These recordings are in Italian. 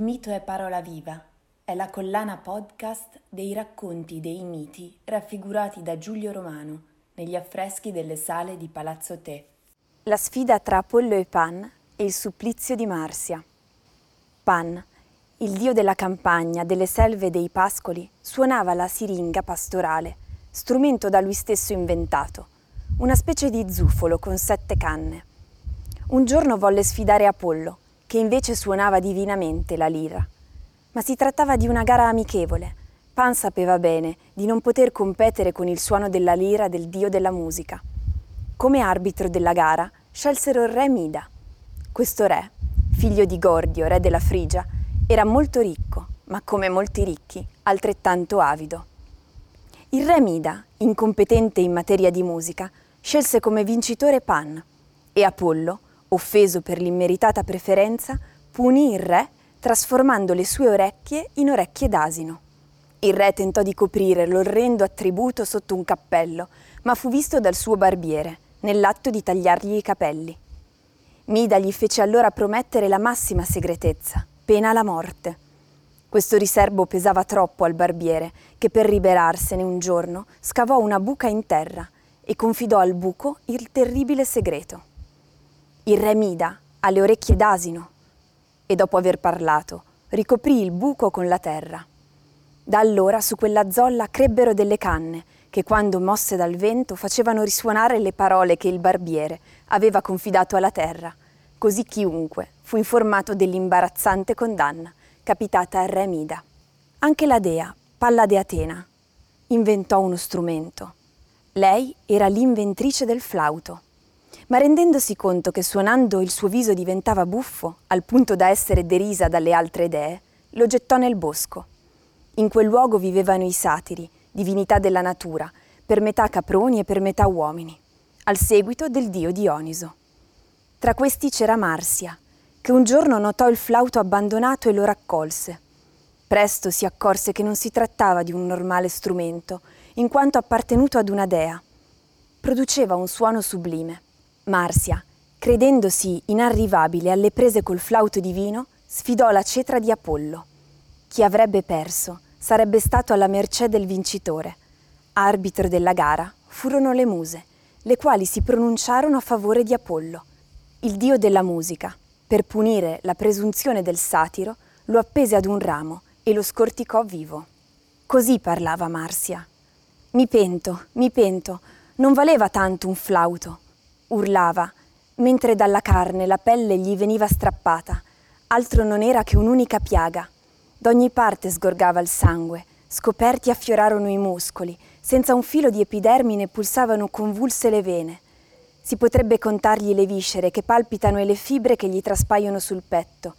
mito è parola viva. È la collana podcast dei racconti dei miti raffigurati da Giulio Romano negli affreschi delle sale di Palazzo Te. La sfida tra Apollo e Pan e il supplizio di Marsia. Pan, il dio della campagna, delle selve e dei pascoli, suonava la siringa pastorale, strumento da lui stesso inventato, una specie di zufolo con sette canne. Un giorno volle sfidare Apollo, che invece suonava divinamente la lira. Ma si trattava di una gara amichevole. Pan sapeva bene di non poter competere con il suono della lira del dio della musica. Come arbitro della gara scelsero il re Mida. Questo re, figlio di Gordio, re della Frigia, era molto ricco, ma come molti ricchi, altrettanto avido. Il re Mida, incompetente in materia di musica, scelse come vincitore Pan e Apollo, offeso per l'immeritata preferenza, punì il re trasformando le sue orecchie in orecchie d'asino. Il re tentò di coprire l'orrendo attributo sotto un cappello, ma fu visto dal suo barbiere, nell'atto di tagliargli i capelli. Mida gli fece allora promettere la massima segretezza, pena la morte. Questo riservo pesava troppo al barbiere, che per liberarsene un giorno scavò una buca in terra e confidò al buco il terribile segreto. Il re Mida ha le orecchie d'asino e dopo aver parlato ricoprì il buco con la terra. Da allora su quella zolla crebbero delle canne che quando mosse dal vento facevano risuonare le parole che il barbiere aveva confidato alla terra, così chiunque fu informato dell'imbarazzante condanna capitata al re Mida. Anche la dea, Palla de Atena, inventò uno strumento. Lei era l'inventrice del flauto ma rendendosi conto che suonando il suo viso diventava buffo, al punto da essere derisa dalle altre dee, lo gettò nel bosco. In quel luogo vivevano i satiri, divinità della natura, per metà caproni e per metà uomini, al seguito del dio Dioniso. Tra questi c'era Marsia, che un giorno notò il flauto abbandonato e lo raccolse. Presto si accorse che non si trattava di un normale strumento, in quanto appartenuto ad una dea. Produceva un suono sublime. Marsia, credendosi inarrivabile alle prese col flauto divino, sfidò la cetra di Apollo. Chi avrebbe perso sarebbe stato alla mercé del vincitore. Arbitro della gara furono le muse, le quali si pronunciarono a favore di Apollo. Il dio della musica, per punire la presunzione del satiro, lo appese ad un ramo e lo scorticò vivo. Così parlava Marsia. Mi pento, mi pento, non valeva tanto un flauto urlava, mentre dalla carne la pelle gli veniva strappata. Altro non era che un'unica piaga. D'ogni parte sgorgava il sangue, scoperti affiorarono i muscoli, senza un filo di epidermine pulsavano convulse le vene. Si potrebbe contargli le viscere che palpitano e le fibre che gli traspaiono sul petto.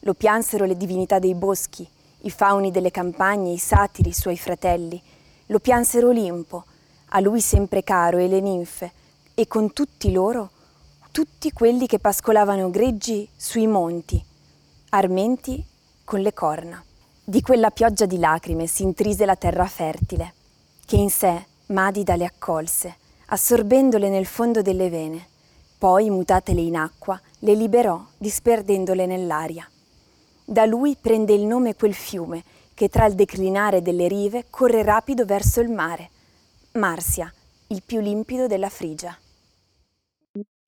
Lo piansero le divinità dei boschi, i fauni delle campagne, i satiri, i suoi fratelli. Lo piansero Olimpo, a lui sempre caro, e le ninfe, e con tutti loro tutti quelli che pascolavano greggi sui monti, armenti con le corna. Di quella pioggia di lacrime si intrise la terra fertile, che in sé Madida le accolse, assorbendole nel fondo delle vene, poi, mutatele in acqua, le liberò, disperdendole nell'aria. Da lui prende il nome quel fiume che tra il declinare delle rive corre rapido verso il mare, Marsia, il più limpido della Frigia.